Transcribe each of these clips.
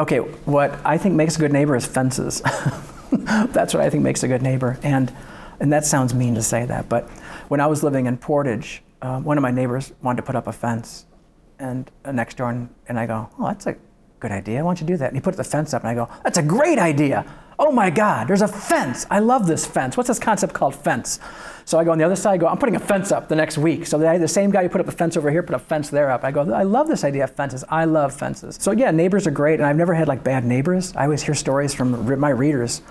Okay, what I think makes a good neighbor is fences. That's what I think makes a good neighbor. And, and that sounds mean to say that, but when I was living in Portage, uh, one of my neighbors wanted to put up a fence and uh, next door, and, and I go, oh, that's a good idea. Why don't you do that? And he put the fence up, and I go, that's a great idea. Oh my God, there's a fence. I love this fence. What's this concept called fence? So I go on the other side, I go, I'm putting a fence up the next week. So the, the same guy who put up a fence over here put a fence there up. I go, I love this idea of fences. I love fences. So yeah, neighbors are great, and I've never had like bad neighbors. I always hear stories from my readers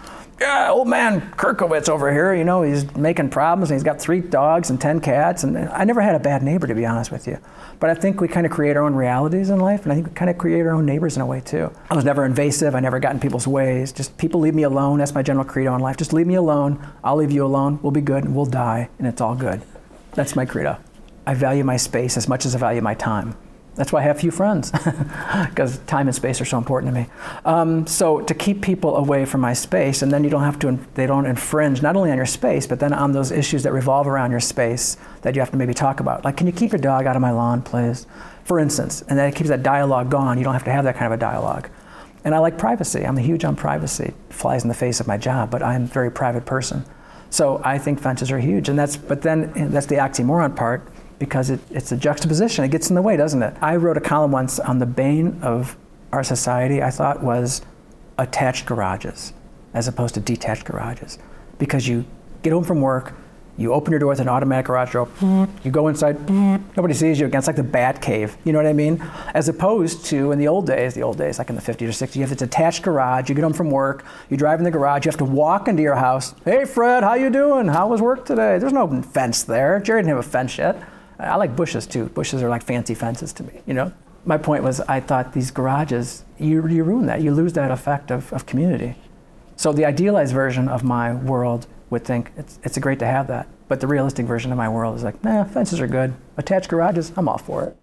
yeah, old man Kirkowitz over here, you know, he's making problems and he's got three dogs and 10 cats. And I never had a bad neighbor, to be honest with you. But I think we kind of create our own realities in life, and I think we kind of create our own neighbors in a way too. I was never invasive, I never got in people's ways. Just people leave me alone. That's my general credo in life. Just leave me alone. I'll leave you alone. We'll be good and we'll die, and it's all good. That's my credo. I value my space as much as I value my time. That's why I have few friends, because time and space are so important to me. Um, so to keep people away from my space, and then you don't have to, they don't infringe not only on your space, but then on those issues that revolve around your space that you have to maybe talk about. Like, can you keep your dog out of my lawn, please? For instance, and that keeps that dialogue gone. You don't have to have that kind of a dialogue. And I like privacy. I'm huge on privacy. It flies in the face of my job, but I'm a very private person. So I think fences are huge, and that's. But then that's the oxymoron part because it, it's a juxtaposition. It gets in the way, doesn't it? I wrote a column once on the bane of our society, I thought was attached garages as opposed to detached garages. Because you get home from work, you open your door with an automatic garage door, you go inside, nobody sees you again. It's like the bat cave, you know what I mean? As opposed to in the old days, the old days, like in the 50s or 60s, you have this attached garage, you get home from work, you drive in the garage, you have to walk into your house. Hey Fred, how you doing? How was work today? There's no fence there. Jerry didn't have a fence yet. I like bushes too. Bushes are like fancy fences to me, you know? My point was I thought these garages, you, you ruin that. You lose that effect of, of community. So the idealized version of my world would think it's, it's great to have that. But the realistic version of my world is like, nah, fences are good. Attached garages, I'm all for it.